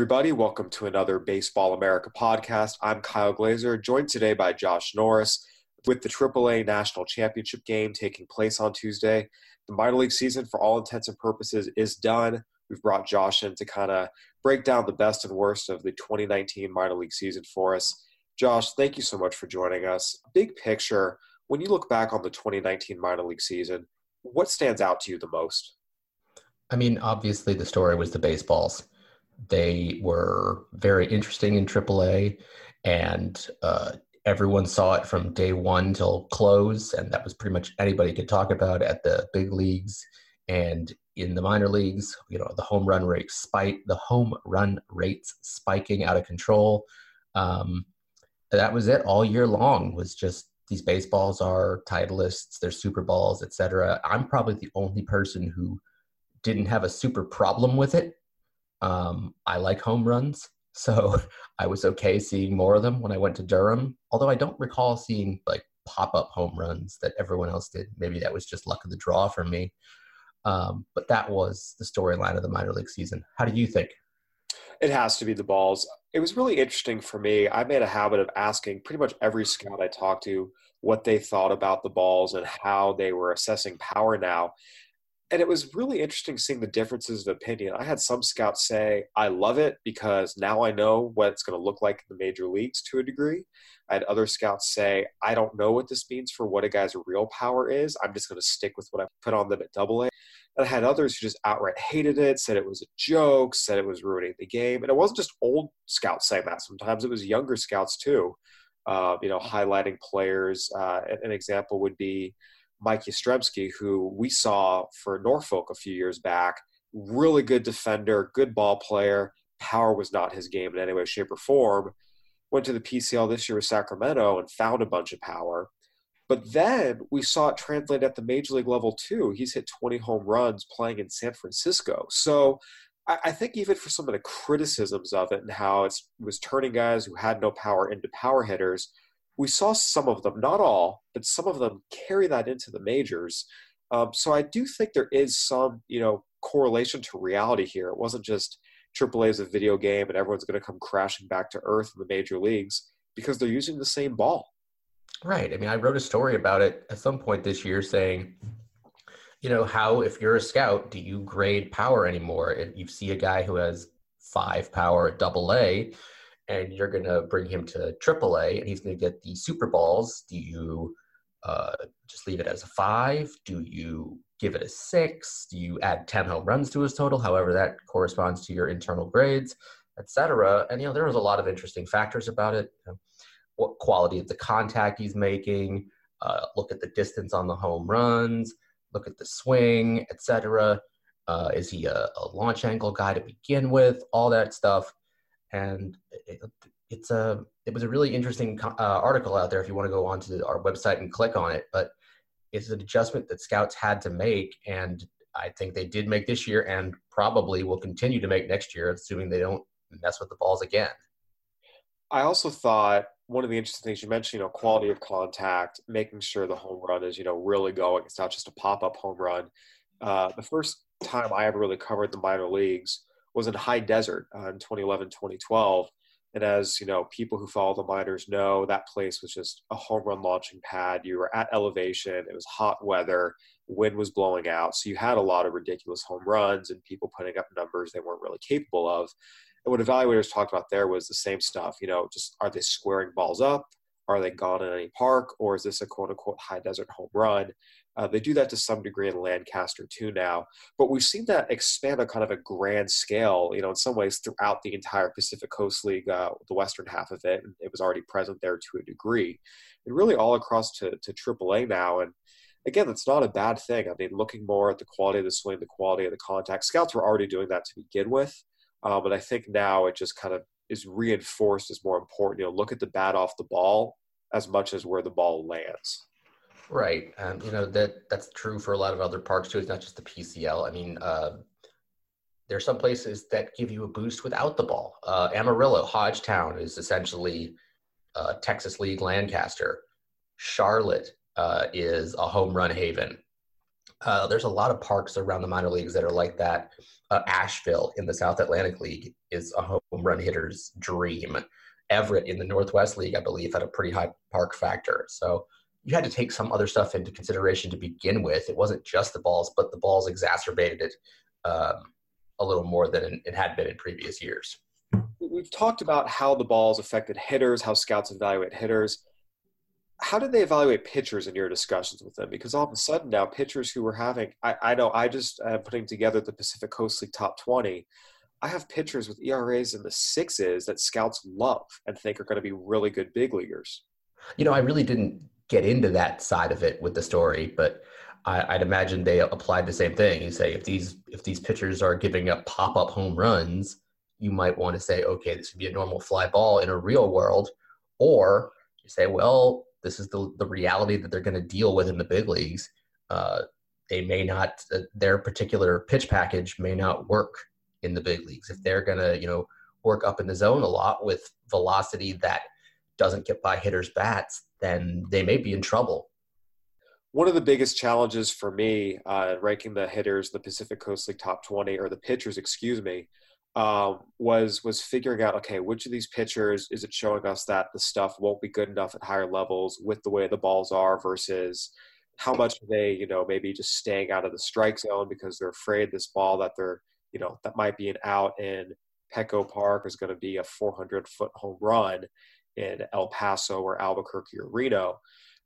everybody, welcome to another Baseball America podcast. I'm Kyle Glaser, joined today by Josh Norris with the AAA National Championship game taking place on Tuesday. The minor league season, for all intents and purposes, is done. We've brought Josh in to kind of break down the best and worst of the 2019 minor league season for us. Josh, thank you so much for joining us. Big picture, when you look back on the 2019 minor league season, what stands out to you the most? I mean, obviously, the story was the baseballs. They were very interesting in AAA, and uh, everyone saw it from day one till close, and that was pretty much anybody could talk about at the big leagues and in the minor leagues. You know, the home run rate spike, the home run rates spiking out of control. Um, that was it all year long. Was just these baseballs are titleists, they're super balls, etc. I'm probably the only person who didn't have a super problem with it um, I like home runs, so I was okay seeing more of them when I went to Durham. Although I don't recall seeing like pop up home runs that everyone else did. Maybe that was just luck of the draw for me. Um, but that was the storyline of the minor league season. How do you think? It has to be the balls. It was really interesting for me. I made a habit of asking pretty much every scout I talked to what they thought about the balls and how they were assessing power now and it was really interesting seeing the differences of opinion. I had some scouts say, I love it because now I know what it's going to look like in the major leagues to a degree. I had other scouts say, I don't know what this means for what a guy's real power is. I'm just going to stick with what I put on them at double A. And I had others who just outright hated it, said it was a joke, said it was ruining the game. And it wasn't just old scouts saying that. Sometimes it was younger scouts too, uh, you know, highlighting players. Uh, an example would be Mike Yastrzemski, who we saw for Norfolk a few years back. Really good defender, good ball player. Power was not his game in any way, shape, or form. Went to the PCL this year with Sacramento and found a bunch of power. But then we saw it translate at the major league level too. He's hit 20 home runs playing in San Francisco. So I think even for some of the criticisms of it and how it was turning guys who had no power into power hitters – we saw some of them, not all, but some of them carry that into the majors. Um, so I do think there is some, you know, correlation to reality here. It wasn't just AAA is a video game and everyone's going to come crashing back to earth in the major leagues because they're using the same ball. Right. I mean, I wrote a story about it at some point this year saying, you know, how if you're a scout, do you grade power anymore? If you see a guy who has five power at double A, and you're going to bring him to AAA and he's going to get the Super Balls, do you uh, just leave it as a five? Do you give it a six? Do you add 10 home runs to his total? However, that corresponds to your internal grades, etc. And, you know, there was a lot of interesting factors about it. What quality of the contact he's making, uh, look at the distance on the home runs, look at the swing, etc. Uh, is he a, a launch angle guy to begin with? All that stuff and it, it's a it was a really interesting uh, article out there if you want to go onto our website and click on it but it's an adjustment that scouts had to make and i think they did make this year and probably will continue to make next year assuming they don't mess with the balls again. I also thought one of the interesting things you mentioned you know quality of contact making sure the home run is you know really going. It's not just a pop-up home run. Uh, the first time i ever really covered the minor leagues was in high desert uh, in 2011 2012 and as you know people who follow the miners know that place was just a home run launching pad. You were at elevation. It was hot weather. Wind was blowing out. So you had a lot of ridiculous home runs and people putting up numbers they weren't really capable of. And what evaluators talked about there was the same stuff you know just are they squaring balls up? Are they gone in any park? Or is this a quote unquote high desert home run uh, they do that to some degree in Lancaster too now, but we've seen that expand on kind of a grand scale, you know, in some ways throughout the entire Pacific Coast League, uh, the western half of it, it was already present there to a degree, and really all across to, to AAA now. And again, that's not a bad thing. I mean, looking more at the quality of the swing, the quality of the contact, scouts were already doing that to begin with, uh, but I think now it just kind of is reinforced as more important. You know, look at the bat off the ball as much as where the ball lands. Right. Um, you know that that's true for a lot of other parks too. It's not just the PCL. I mean, uh, there are some places that give you a boost without the ball. Uh, Amarillo, Hodgetown is essentially uh, Texas League Lancaster. Charlotte uh, is a home run haven. Uh, there's a lot of parks around the minor leagues that are like that. Uh, Asheville in the South Atlantic League is a home run hitter's dream. Everett in the Northwest League, I believe, had a pretty high park factor. So you had to take some other stuff into consideration to begin with. It wasn't just the balls, but the balls exacerbated it um, a little more than it had been in previous years. We've talked about how the balls affected hitters, how scouts evaluate hitters. How did they evaluate pitchers in your discussions with them? Because all of a sudden now, pitchers who were having, I, I know I just am putting together the Pacific Coast League top 20. I have pitchers with ERAs in the sixes that scouts love and think are going to be really good big leaguers. You know, I really didn't get into that side of it with the story, but I, would imagine they applied the same thing. You say if these if these pitchers are giving up pop up home runs, you might want to say, okay, this would be a normal fly ball in a real world, or you say, well, this is the the reality that they're going to deal with in the big leagues. Uh, they may not uh, their particular pitch package may not work in the big leagues if they're going to you know work up in the zone a lot with velocity that doesn't get by hitters bats then they may be in trouble. One of the biggest challenges for me, uh, ranking the hitters, the Pacific Coast League top 20, or the pitchers, excuse me, um, was was figuring out okay, which of these pitchers is it showing us that the stuff won't be good enough at higher levels with the way the balls are versus how much they, you know, maybe just staying out of the strike zone because they're afraid this ball that they're, you know, that might be an out in Petco Park is going to be a 400 foot home run in El Paso or Albuquerque or Reno.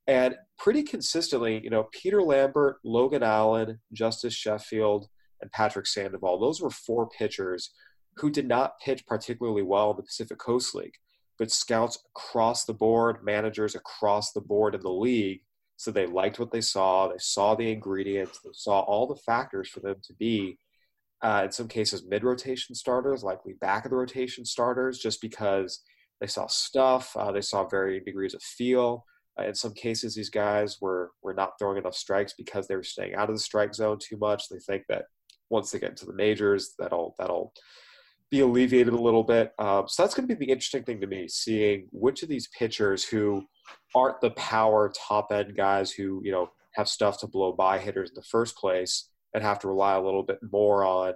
And pretty consistently, you know, Peter Lambert, Logan Allen, Justus Sheffield, and Patrick Sandoval, those were four pitchers who did not pitch particularly well in the Pacific Coast League. But scouts across the board, managers across the board in the league, so they liked what they saw. They saw the ingredients. They saw all the factors for them to be, uh, in some cases, mid rotation starters, likely back of the rotation starters, just because they saw stuff. Uh, they saw varying degrees of feel. Uh, in some cases, these guys were were not throwing enough strikes because they were staying out of the strike zone too much. They think that once they get into the majors, that'll that'll be alleviated a little bit. Um, so that's going to be the interesting thing to me, seeing which of these pitchers who aren't the power top end guys who you know have stuff to blow by hitters in the first place and have to rely a little bit more on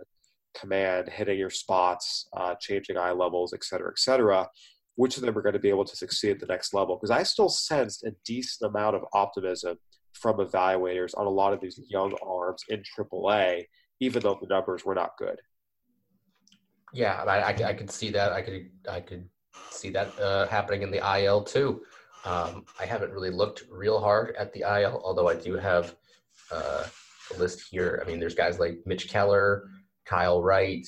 command, hitting your spots, uh, changing eye levels, et cetera, et cetera which of them are going to be able to succeed at the next level. Because I still sensed a decent amount of optimism from evaluators on a lot of these young arms in AAA, even though the numbers were not good. Yeah, I, I, I could see that. I could I could see that uh, happening in the IL too. Um, I haven't really looked real hard at the IL, although I do have uh, a list here. I mean, there's guys like Mitch Keller, Kyle Wright,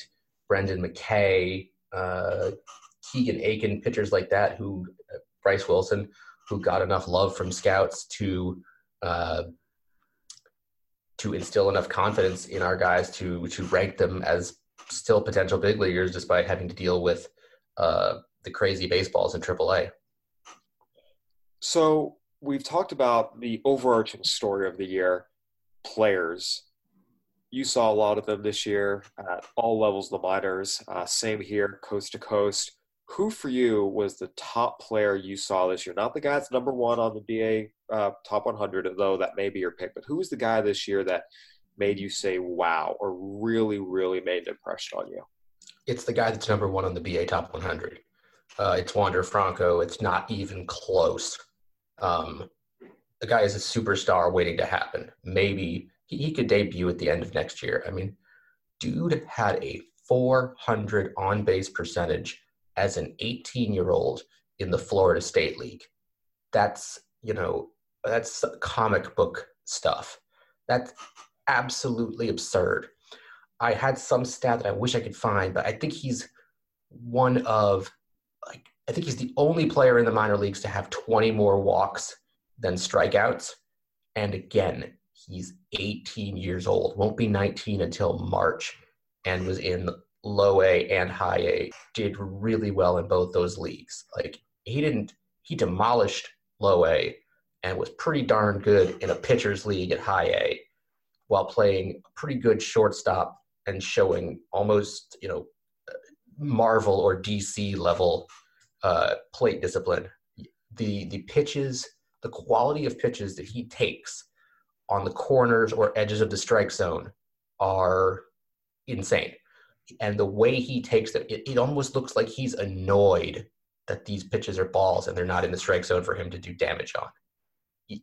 Brendan McKay, uh, Keegan Akin, pitchers like that, who uh, Bryse Wilson, who got enough love from scouts to uh, to instill enough confidence in our guys to to rank them as still potential big leaguers, despite having to deal with uh, the crazy baseballs in AAA. So we've talked about the overarching story of the year, players. You saw a lot of them this year at all levels of the minors. Uh, same here, coast to coast who for you was the top player you saw this year? Not the guy that's number one on the BA uh, top 100, though that may be your pick, but who was the guy this year that made you say wow or really, really made an impression on you? It's the guy that's number one on the BA top 100. Uh, it's Wander Franco. It's not even close. Um, the guy is a superstar waiting to happen. Maybe he, he could debut at the end of next year. I mean, dude had a 400 on base percentage as an 18 year old in the Florida State League. That's, you know, that's comic book stuff. That's absolutely absurd. I had some stat that I wish I could find, but I think he's one of like I think he's the only player in the minor leagues to have 20 more walks than strikeouts. And again, he's 18 years old, won't be 19 until March, and was in low A and high A, did really well in both those leagues. Like he didn't, he demolished low A and was pretty darn good in a pitcher's league at high A while playing a pretty good shortstop and showing almost, you know, Marvel or DC level uh, plate discipline. The the pitches, the quality of pitches that he takes on the corners or edges of the strike zone are insane. And the way he takes them, it, it almost looks like he's annoyed that these pitches are balls and they're not in the strike zone for him to do damage on.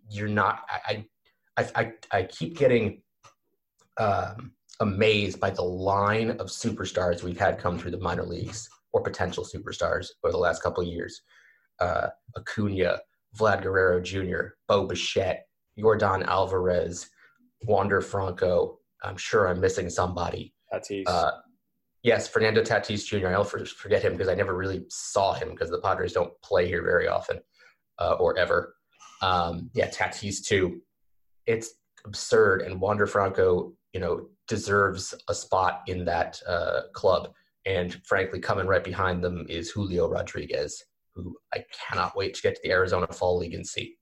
You're not. I I I, I keep getting um, amazed by the line of superstars we've had come through the minor leagues or potential superstars over the last couple of years. Uh, Acuna, Vlad Guerrero Jr., Bo Bichette, Yordan Alvarez, Wander Franco. I'm sure I'm missing somebody. Tatis. Uh, yes, Fernando Tatis Jr. I'll forget him because I never really saw him because the Padres don't play here very often uh, or ever. Um, yeah, Tatis too. It's absurd, and Wander Franco, you know, deserves a spot in that uh, club. And frankly, coming right behind them is Julio Rodriguez, who I cannot wait to get to the Arizona Fall League and see.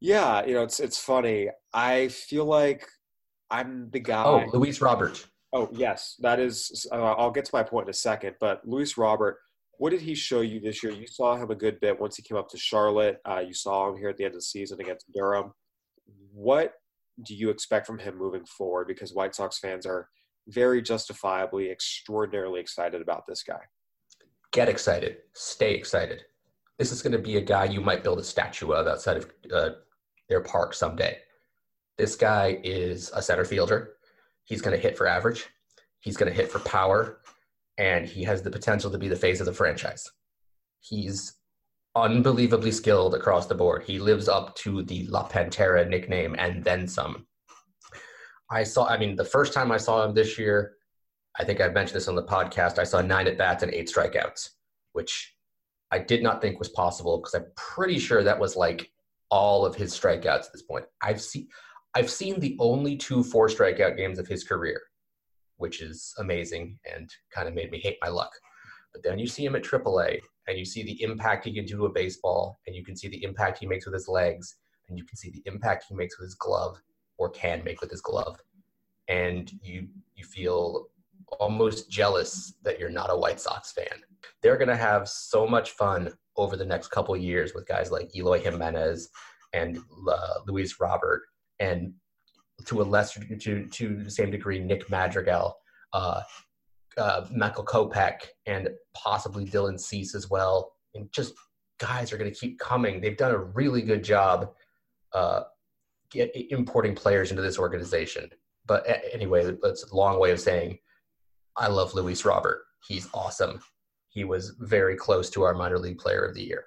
Yeah, you know, it's it's funny. I feel like I'm the guy. Oh, Luis Robert. Oh, yes, that is. Uh, I'll get to my point in a second. But Luis Robert, what did he show you this year? You saw him a good bit once he came up to Charlotte. Uh, you saw him here at the end of the season against Durham. What do you expect from him moving forward? Because White Sox fans are very justifiably extraordinarily excited about this guy. Get excited. Stay excited. This is going to be a guy you might build a statue of outside of uh, their park someday. This guy is a center fielder. He's going to hit for average. He's going to hit for power, and he has the potential to be the face of the franchise. He's unbelievably skilled across the board. He lives up to the La Pantera nickname and then some. I saw, I mean, the first time I saw him this year, I think I've mentioned this on the podcast, I saw nine at bats and eight strikeouts, which I did not think was possible because I'm pretty sure that was like all of his strikeouts at this point. I've seen I've seen the only two four strikeout games of his career, which is amazing and kind of made me hate my luck. But then you see him at AAA and you see the impact he can do to a baseball and you can see the impact he makes with his legs and you can see the impact he makes with his glove or can make with his glove. And you you feel almost jealous that you're not a White Sox fan. They're going to have so much fun over the next couple years with guys like Eloy Jimenez and uh, Luis Robert, and to a lesser to to the same degree Nick Madrigal, uh, uh, Michael Kopech, and possibly Dylan Cease as well. And just guys are going to keep coming. They've done a really good job uh, get, importing players into this organization. But anyway, that's a long way of saying I love Luis Robert. He's awesome. He was very close to our minor league player of the year.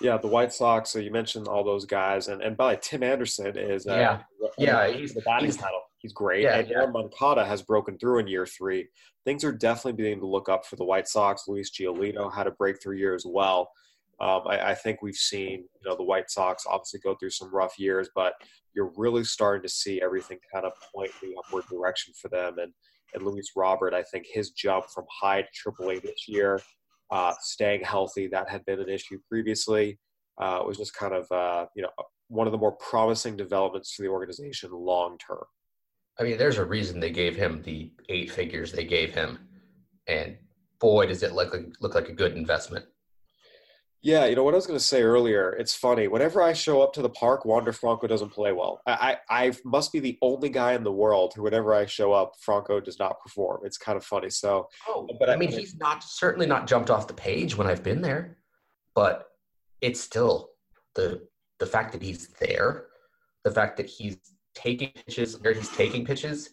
Yeah, the White Sox. So you mentioned all those guys, and and by the way, Tim Anderson is uh, yeah, yeah, he's the batting he's, title. He's great, Yeah, and yeah. Yoan Moncada has broken through in year three. Things are definitely beginning to look up for the White Sox. Lucas Giolito had a breakthrough year as well. Um, I, I think we've seen you know the White Sox obviously go through some rough years, but you're really starting to see everything kind of point in the upward direction for them. And and Luis Robert, I think his jump from high to AAA this year, uh, staying healthy, that had been an issue previously. Uh, was just kind of uh, you know one of the more promising developments for the organization long term. I mean, there's a reason they gave him the eight figures they gave him, and boy, does it look like, look like a good investment. Yeah, you know what I was going to say earlier. It's funny. Whenever I show up to the park, Wander Franco doesn't play well. I, I, I must be the only guy in the world who, whenever I show up, Franco does not perform. It's kind of funny. So, Oh, But I- I mean, he's not certainly not jumped off the page when I've been there, but it's still the the fact that he's there, the fact that he's taking pitches where he's taking pitches,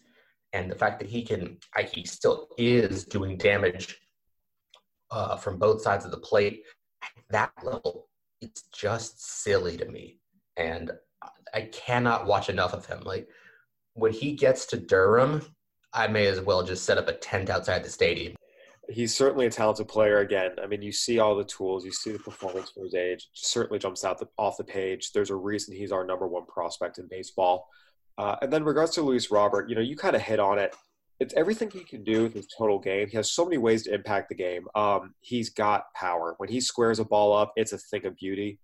and the fact that he can, I, he still is doing damage uh, from both sides of the plate at that level. It's just silly to me, and I cannot watch enough of him. Like when he gets to Durham, I may as well just set up a tent outside the stadium. he's certainly a talented player. Again, I mean, you see all the tools, you see the performance for his age. Certainly jumps out the, off the page. There's a reason he's our number one prospect in baseball. Uh, and then, regards to Luis Robert, you know, you kind of hit on it. It's everything he can do with his total game. He has so many ways to impact the game. Um, he's got power. When he squares a ball up, it's a thing of beauty.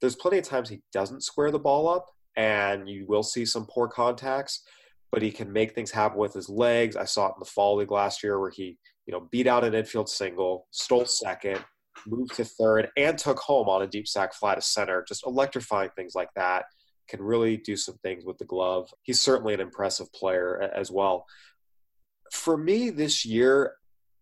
There's plenty of times he doesn't square the ball up, and you will see some poor contacts, but he can make things happen with his legs. I saw it in the fall league last year where he, you know, beat out an infield single, stole second, moved to third, and took home on a deep sack fly to center. Just electrifying things like that can really do some things with the glove. He's certainly an impressive player as well. For me this year,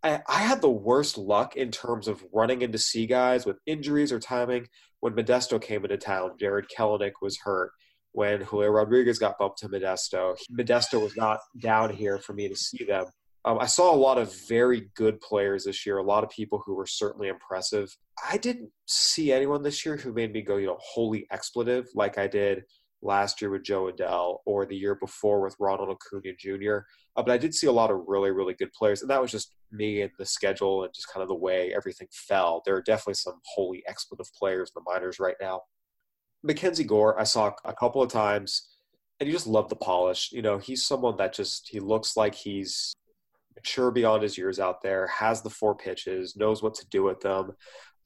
I, I had the worst luck in terms of running into C guys with injuries or timing. When Modesto came into town, Jarred Kelenic was hurt. When Julio Rodriguez got bumped to Modesto, Modesto was not down here for me to see them. Um, I saw a lot of very good players this year, a lot of people who were certainly impressive. I didn't see anyone this year who made me go, you know, holy expletive like I did last year with Jo Adell or the year before with Ronald Acuna Jr. Uh, but I did see a lot of really, really good players, and that was just me and the schedule and just kind of the way everything fell. There are definitely some holy expletive players in the minors right now. Mackenzie Gore, I saw a couple of times, and you just love the polish. You know, he's someone that just he looks like he's mature beyond his years out there, has the four pitches, knows what to do with them.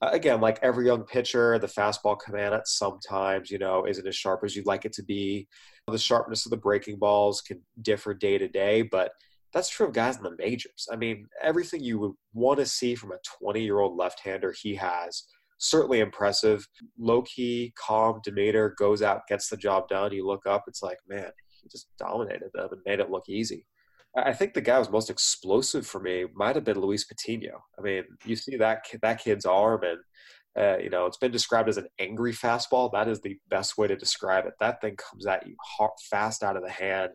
Again, like every young pitcher, the fastball command at sometimes, you know, isn't as sharp as you'd like it to be. The sharpness of the breaking balls can differ day to day, but that's true of guys in the majors. I mean, everything you would want to see from a 20 year old left hander, he has. Certainly impressive. Low key, calm demeanor, goes out, gets the job done. You look up, it's like, man, he just dominated them and made it look easy. I think the guy was most explosive for me might have been Luis Patino. I mean, you see that that kid's arm, and uh, you know it's been described as an angry fastball. That is the best way to describe it. That thing comes at you fast out of the hand.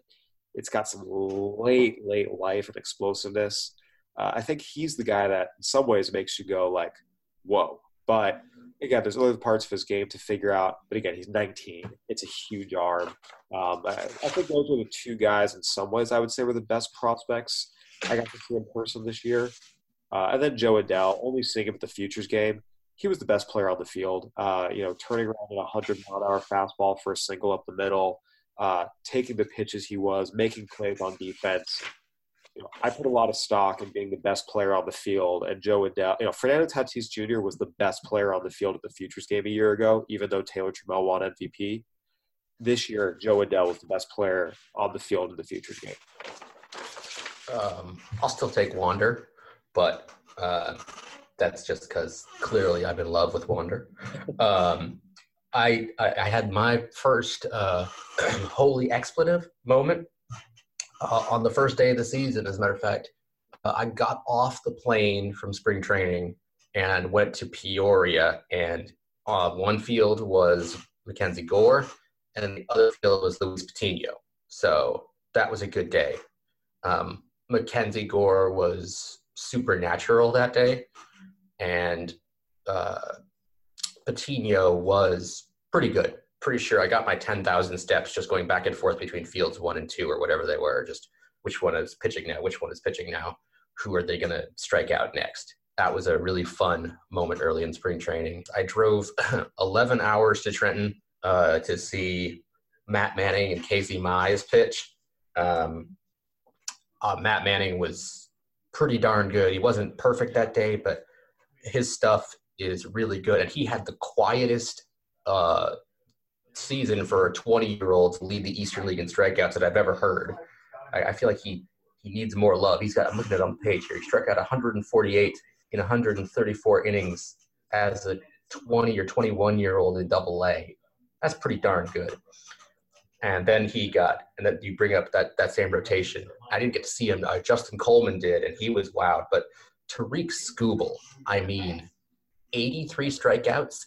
It's got some late, late life and explosiveness. Uh, I think he's the guy that, in some ways, makes you go like, "Whoa!" But again, there's other parts of his game to figure out. But again, he's 19. It's a huge arm. Um, I, I, think those are the two guys in some ways I would say were the best prospects I got to see in person this year. Uh, and then Jo Adell, only seeing him at the Futures game, he was the best player on the field. Uh, you know, turning around in a 100 mile an hour fastball for a single up the middle, uh, taking the pitches he was, making plays on defense you know, I put a lot of stock in being the best player on the field, and Jo Adell, you know, Fernando Tatis Jr. was the best player on the field at the Futures game a year ago, even though Taylor Trammell won MVP. This year, Jo Adell was the best player on the field in the Futures game. Um, I'll still take Wander, but uh, that's just because clearly I'm in love with Wander. Um, I, I, I had my first uh, holy expletive moment uh, on the first day of the season, as a matter of fact. Uh, I got off the plane from spring training and went to Peoria, and uh, one field was Mackenzie Gore, and the other field was Luis Patino. So that was a good day. Um, Mackenzie Gore was supernatural that day, and uh, Patino was pretty good pretty sure I got my 10,000 steps just going back and forth between fields one and two or whatever they were. Just which one is pitching now, which one is pitching now, who are they going to strike out next? That was a really fun moment early in spring training. I drove 11 hours to Trenton uh, to see Matt Manning and Casey Mize pitch. Um, uh, Matt Manning was pretty darn good. He wasn't perfect that day, but his stuff is really good. And he had the quietest uh, season for a 20 year old to lead the Eastern League in strikeouts that I've ever heard. I, I, feel like he, he needs more love. He's got, I'm looking at on the page here. He struck out 148 in 134 innings as a 20 or 21 year old in double A. That's pretty darn good. And then he got, and then you bring up that, that same rotation. I didn't get to see him. Uh, Justin Coleman did, and he was wowed. But Tarik Skubal, I mean, 83 strikeouts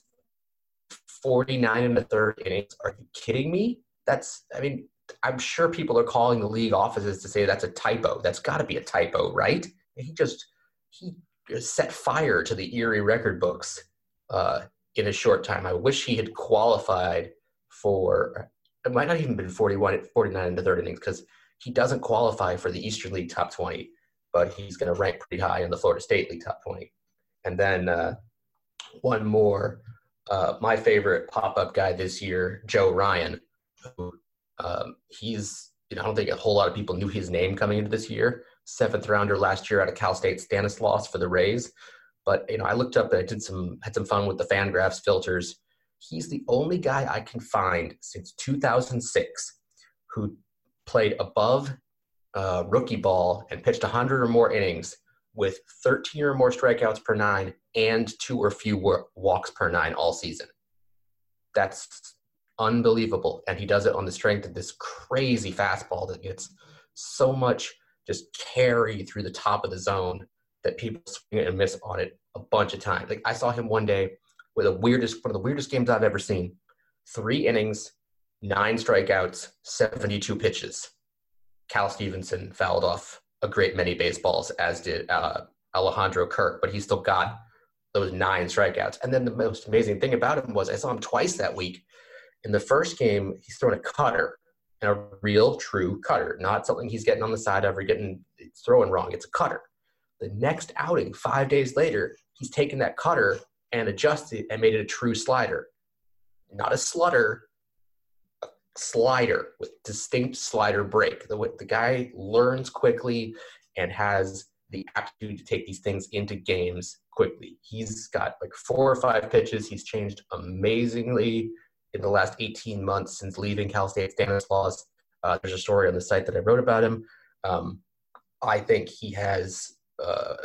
49 in the third innings. Are you kidding me? That's, I mean, I'm sure people are calling the league offices to say that's a typo. That's got to be a typo, right? he just, he set fire to the Erie record books uh, in a short time. I wish he had qualified for, it might not even been 41, 49 in the third innings because he doesn't qualify for the Eastern League top 20, but he's going to rank pretty high in the Florida State League top 20. And then uh, one more uh, my favorite pop up guy this year, Joe Ryan, who um, he's you know, I don't think a whole lot of people knew his name coming into this year. Seventh rounder last year out of Cal State Stanislaus for the Rays. But you know, I looked up and I did some had some fun with the Fangraphs filters. He's the only guy I can find since 2006 who played above uh, rookie ball and pitched 100 or more innings with 13 or more strikeouts per nine and two or fewer walks per nine all season. That's unbelievable. And he does it on the strength of this crazy fastball that gets so much just carry through the top of the zone that people swing and miss on it a bunch of times. Like I saw him one day with the weirdest one of the weirdest games I've ever seen. Three innings, nine strikeouts, 72 pitches. Cal Stevenson fouled off a great many baseballs, as did uh, Alejandro Kirk, but he still got those nine strikeouts. And then the most amazing thing about him was I saw him twice that week. In the first game, he's throwing a cutter, and a real, true cutter, not something he's getting on the side of or getting throwing wrong. It's a cutter. The next outing, five days later, he's taken that cutter and adjusted and made it a true slider. Not a slutter, slider with distinct slider break. The, the guy learns quickly and has the aptitude to take these things into games quickly. He's got like four or five pitches. He's changed amazingly in the last 18 months since leaving Cal State Stanislaus. Uh, there's a story on the site that I wrote about him. Um, I think he has uh,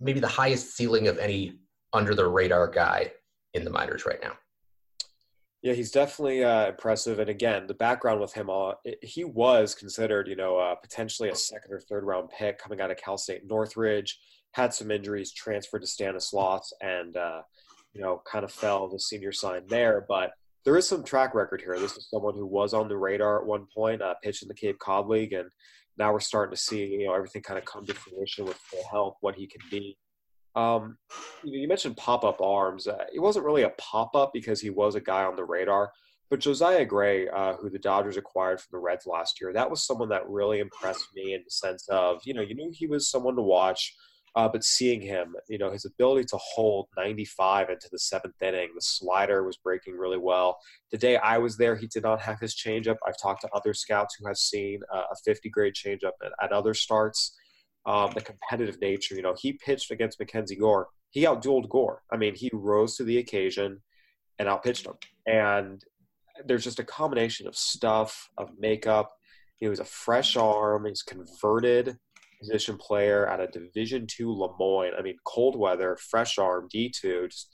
maybe the highest ceiling of any under the radar guy in the minors right now. Yeah, he's definitely uh, impressive. And again, the background with him, uh, he was considered, you know, uh, potentially a second or third round pick coming out of Cal State Northridge. Had some injuries, transferred to Stanislaus, and uh, you know, kind of fell the senior sign there. But there is some track record here. This is someone who was on the radar at one point, uh, pitched in the Cape Cod League, and now we're starting to see you know everything kind of come to fruition with full health, what he can be. Um, you mentioned pop up arms. Uh, it wasn't really a pop up because he was a guy on the radar, but Josiah Gray, uh, who the Dodgers acquired from the Reds last year, that was someone that really impressed me in the sense of you know you knew he was someone to watch. Uh, but seeing him, you know, his ability to hold 95 into the seventh inning, the slider was breaking really well. The day I was there, he did not have his changeup. I've talked to other scouts who have seen uh, a 50 grade changeup at, at other starts. Um, the competitive nature, you know, he pitched against Mackenzie Gore. He outdueled Gore. I mean, he rose to the occasion and outpitched him. And there's just a combination of stuff, of makeup. He was a fresh arm. He's converted position player at a Division two Le Moyne. I mean, cold weather, fresh arm, D two, just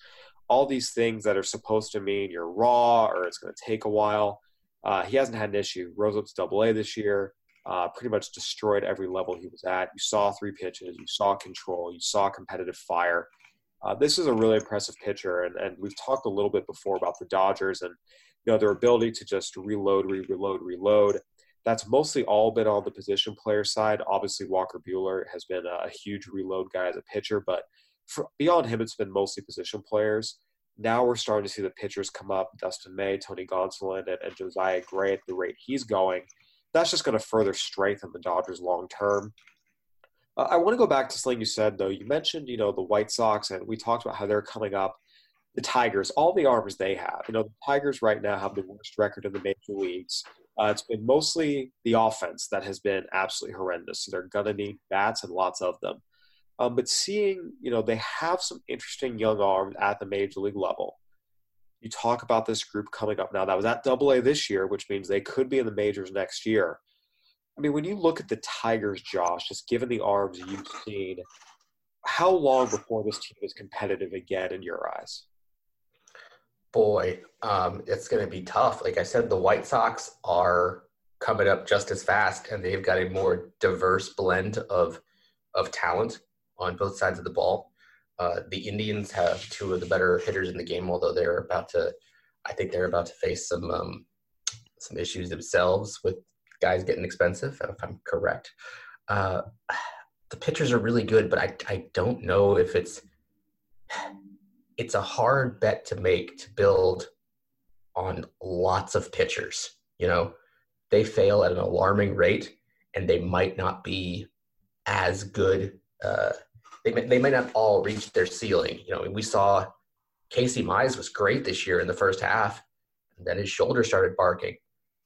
all these things that are supposed to mean you're raw or it's going to take a while. Uh, he hasn't had an issue. Rose up to Double A this year. Uh, pretty much destroyed every level he was at. You saw three pitches. You saw control. You saw competitive fire. Uh, this is a really impressive pitcher, and, and we've talked a little bit before about the Dodgers and you know their ability to just reload, re-reload, reload. That's mostly all been on the position player side. Obviously, Walker Buehler has been a huge reload guy as a pitcher, but for, beyond him, it's been mostly position players. Now we're starting to see the pitchers come up Dustin May, Tony Gonsolin, and, and Josiah Gray at the rate he's going. That's just going to further strengthen the Dodgers long term. Uh, I want to go back to something you said, though. You mentioned, you know, the White Sox, and we talked about how they're coming up. The Tigers, all the arms they have. You know, the Tigers right now have the worst record in the major leagues. Uh, it's been mostly the offense that has been absolutely horrendous. So they're going to need bats and lots of them. Um, but seeing, you know, they have some interesting young arms at the major league level. You talk about this group coming up now. That was at Double A this year, which means they could be in the majors next year. I mean, when you look at the Tigers, Josh, just given the arms you've seen, how long before this team is competitive again in your eyes? boy, um, it's going to be tough. Like I said, the White Sox are coming up just as fast, and they've got a more diverse blend of of talent on both sides of the ball. Uh, the Indians have two of the better hitters in the game, although they're about to, I think they're about to face some um, some issues themselves with guys getting expensive, if I'm correct. Uh, the pitchers are really good, but I I don't know if it's it's a hard bet to make to build on lots of pitchers. You know, they fail at an alarming rate, and they might not be as good. Uh, they may, they might not all reach their ceiling. You know, we saw Casey Mize was great this year in the first half, and then his shoulder started barking.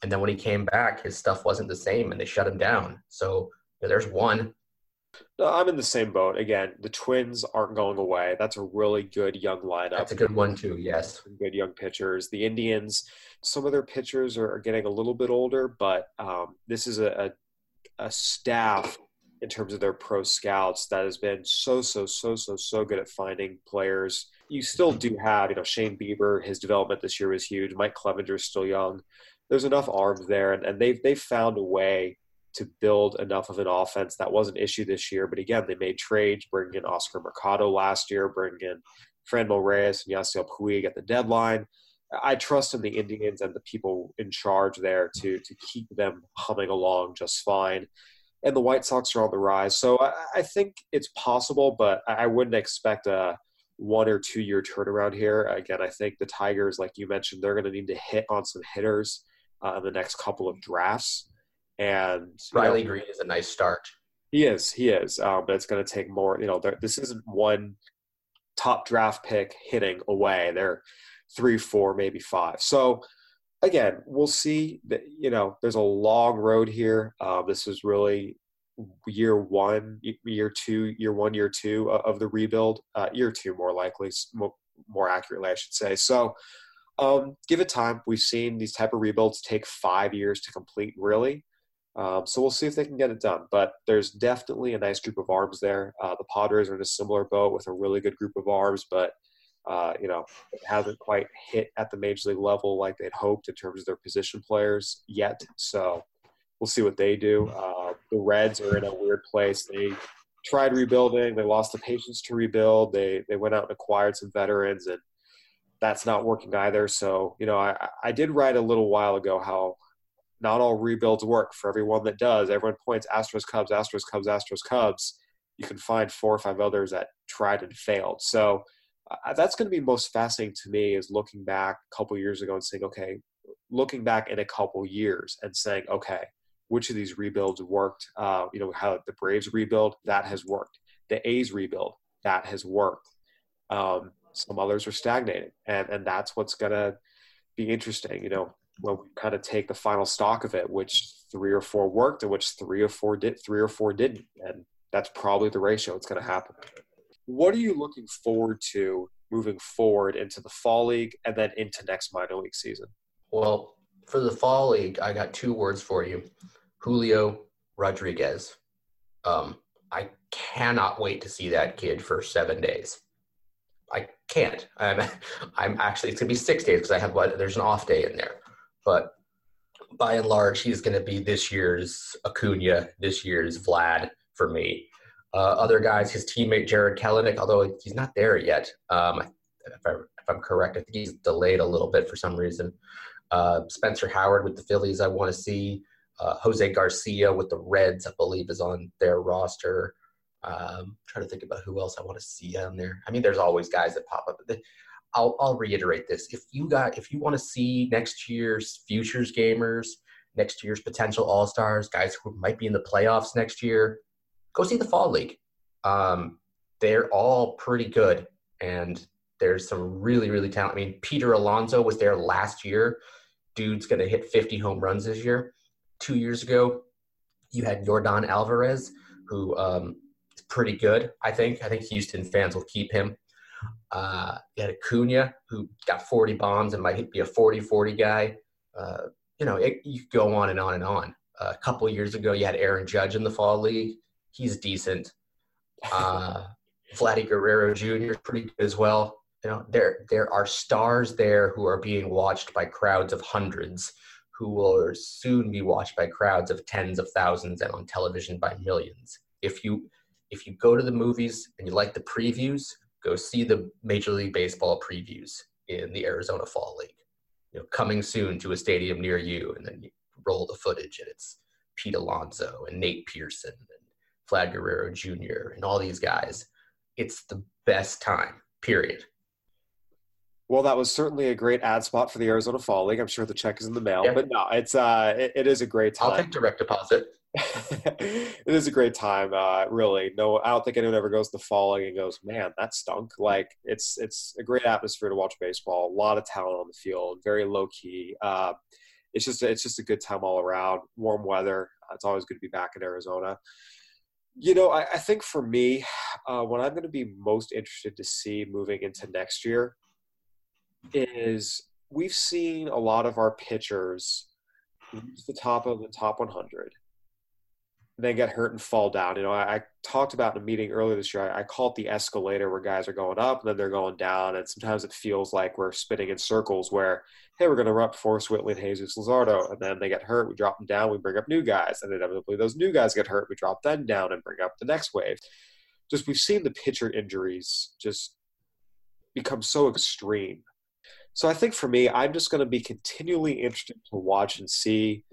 And then when he came back, his stuff wasn't the same, and they shut him down. So you know, there's one. No, I'm in the same boat. Again, the Twins aren't going away. That's a really good young lineup. That's a good one too. Yes, Some good young pitchers. The Indians, some of their pitchers are, are getting a little bit older, but um, this is a, a, a staff in terms of their pro scouts that has been so so so so so good at finding players. You still do have, you know, Shane Bieber. His development this year was huge. Mike Clevinger is still young. There's enough arms there, and, and they've they've found a way to build enough of an offense that was an issue this year. But again, they made trades, bringing in Oscar Mercado last year, bringing in Franmil Reyes and Yasiel Puig at the deadline. I trust in the Indians and the people in charge there to to keep them humming along just fine. And the White Sox are on the rise, so I, I think it's possible, but I, wouldn't expect a one or two year turnaround here. Again, I think the Tigers, like you mentioned, they're going to need to hit on some hitters uh, in the next couple of drafts. And Riley know, Greene is a nice start. he is, he is, um, but it's going to take more. You know, this isn't one top draft pick hitting away. They're three, four, maybe five. So again, we'll see. That you know, there's a long road here. Um, this is really year one, year two, year one, year two of of the rebuild. Uh, year two, more likely, more accurately, I should say. So. Um, give it time. We've seen these type of rebuilds take five years to complete, really. Um, so we'll see if they can get it done. But there's definitely a nice group of arms there. Uh, the Padres are in a similar boat with a really good group of arms, but uh, you know hasn't quite hit at the major league level like they'd hoped in terms of their position players yet. So we'll see what they do. Uh, the Reds are in a weird place. They tried rebuilding. They lost the patience to rebuild. They they went out and acquired some veterans, and that's not working either. So you know, I I did write a little while ago how not all rebuilds work. For everyone that does, everyone points Astros, Cubs, Astros, Cubs, Astros, Cubs. You can find four or five others that tried and failed. So uh, that's going to be most fascinating to me is looking back a couple years ago and saying, okay, looking back in a couple years and saying, okay, which of these rebuilds worked? Uh, you know, how the Braves rebuild that has worked. The A's rebuild that has worked. Um, some others are stagnating, and and that's what's going to be interesting. You know, when we kind of take the final stock of it, which three or four worked and which three or four did, three or four didn't, and that's probably the ratio. It's going to happen. What are you looking forward to moving forward into the fall league and then into next minor league season? Well, for the fall league, I got two words for you: Julio Rodriguez. Um, I cannot wait to see that kid for seven days. I can't. I'm, I'm actually it's gonna be six days because I have what there's an off day in there, but by and large, he's gonna be this year's Acuna, this year's Vlad for me. Uh, other guys, his teammate Jarred Kelenic, although he's not there yet. Um, if, I, if I'm correct, I think he's delayed a little bit for some reason. Uh, Spencer Howard with the Phillies, I want to see. Uh, Jose Garcia with the Reds, I believe, is on their roster. Um, trying to think about who else I want to see on there. I mean, there's always guys that pop up. I'll, I'll reiterate this: if you got, if you want to see next year's futures gamers, next year's potential all stars, guys who might be in the playoffs next year, go see the fall league. Um, they're all pretty good, and there's some really, really talent. I mean, Peter Alonso was there last year. Dude's going to hit 50 home runs this year. Two years ago, you had Yordan Alvarez, who um, is pretty good, I think. I think Houston fans will keep him. Uh, you had Acuna, who got 40 bombs and might be a 40 40 guy. Uh, you know, it, you go on and on and on. Uh, a couple years ago, you had Aaron Judge in the fall league. He's decent. Uh, Vladdy Guerrero Jr. is pretty good as well. You know, there there are stars there who are being watched by crowds of hundreds, who will soon be watched by crowds of tens of thousands and on television by millions. If you if you go to the movies and you like the previews, go see the Major League Baseball previews in the Arizona Fall League. You know, coming soon to a stadium near you, and then you roll the footage, and it's Pete Alonso and Nate Pearson Vlad Guerrero Jr. and all these guys. It's the best time. Period. Well, that was certainly a great ad spot for the Arizona Fall League. I'm sure the check is in the mail, Yeah. but no, it's uh, it, it is a great time. I'll take direct deposit. it is a great time. Uh, really, no, I don't think anyone ever goes to the Fall League and goes, "Man, that stunk." Like it's it's a great atmosphere to watch baseball. A lot of talent on the field, very low key. Uh, it's just it's just a good time all around. Warm weather. It's always good to be back in Arizona. You know, I, I think for me, uh, what I'm going to be most interested to see moving into next year is we've seen a lot of our pitchers reach the top of the top 100 then get hurt and fall down. You know, I, I, talked about in a meeting earlier this year. I, I, call it the escalator, where guys are going up and then they're going down, and sometimes it feels like we're spinning in circles. Where hey, we're going to run up Forrest Whitley and Jesus Luzardo. and then they get hurt. We drop them down. We bring up new guys, and inevitably those new guys get hurt. We drop them down and bring up the next wave. Just we've seen the pitcher injuries just become so extreme. So I think for me, I'm just going to be continually interested to watch and see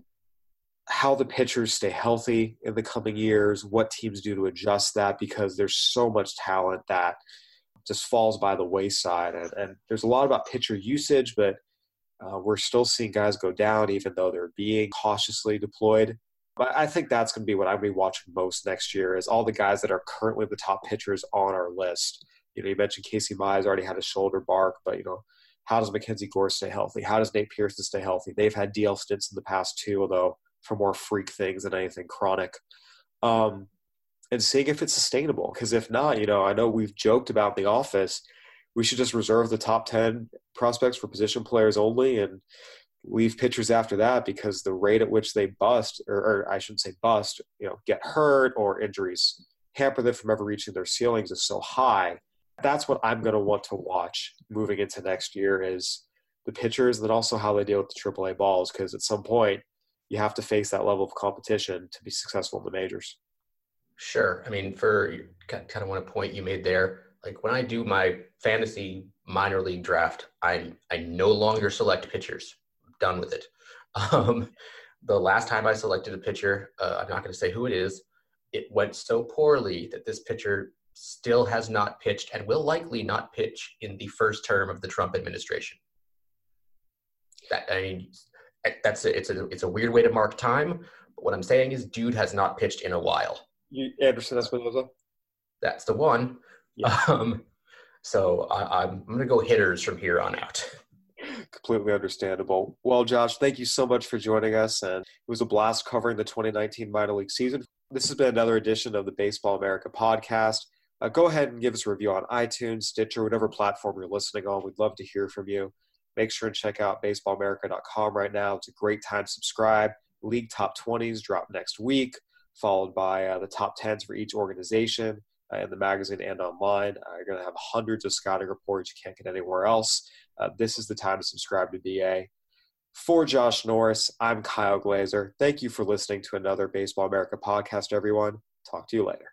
how the pitchers stay healthy in the coming years, what teams do to adjust that, because there's so much talent that just falls by the wayside. And, and there's a lot about pitcher usage, but uh, we're still seeing guys go down, even though they're being cautiously deployed. But I think that's going to be what I'm going to be watching most next year is all the guys that are currently the top pitchers on our list. You know, you mentioned Casey Mize already had a shoulder bark, but you know, how does Mackenzie Gore stay healthy? How does Nate Pearson stay healthy? They've had DL stints in the past too, although for more freak things than anything chronic. Um, and seeing if it's sustainable. Because if not, you know, I know we've joked about the office. We should just reserve the top 10 prospects for position players only and leave pitchers after that because the rate at which they bust, or, or I shouldn't say bust, you know, get hurt or injuries hamper them from ever reaching their ceilings is so high. That's what I'm going to want to watch moving into next year is the pitchers and then also how they deal with the AAA balls because at some point you have to face that level of competition to be successful in the majors. Sure. I mean, for kind of one point you made there, like when I do my fantasy minor league draft, I'm I no longer select pitchers. I'm done with it. Um, the last time I selected a pitcher, uh, I'm not going to say who it is. It went so poorly that this pitcher still has not pitched and will likely not pitch in the first term of the Trump administration. That I mean, that's a, it's a it's a weird way to mark time. But what I'm saying is, dude has not pitched in a while. You, Anderson Espinoza. That's the one. Yeah. Um, so I, I'm I'm gonna go hitters from here on out. Completely understandable. Well, Josh, thank you so much for joining us, and it was a blast covering the 2019 minor league season. This has been another edition of the Baseball America podcast. Uh, go ahead and give us a review on iTunes, Stitcher, whatever platform you're listening on. We'd love to hear from you. Make sure and check out baseballamerica.com right now. It's a great time to subscribe. League top 20s drop next week, followed by uh, the top 10s for each organization uh, in the magazine and online. Uh, you're going to have hundreds of scouting reports you can't get anywhere else. Uh, this is the time to subscribe to BA. For Josh Norris, I'm Kyle Glaser. Thank you for listening to another Baseball America podcast, everyone. Talk to you later.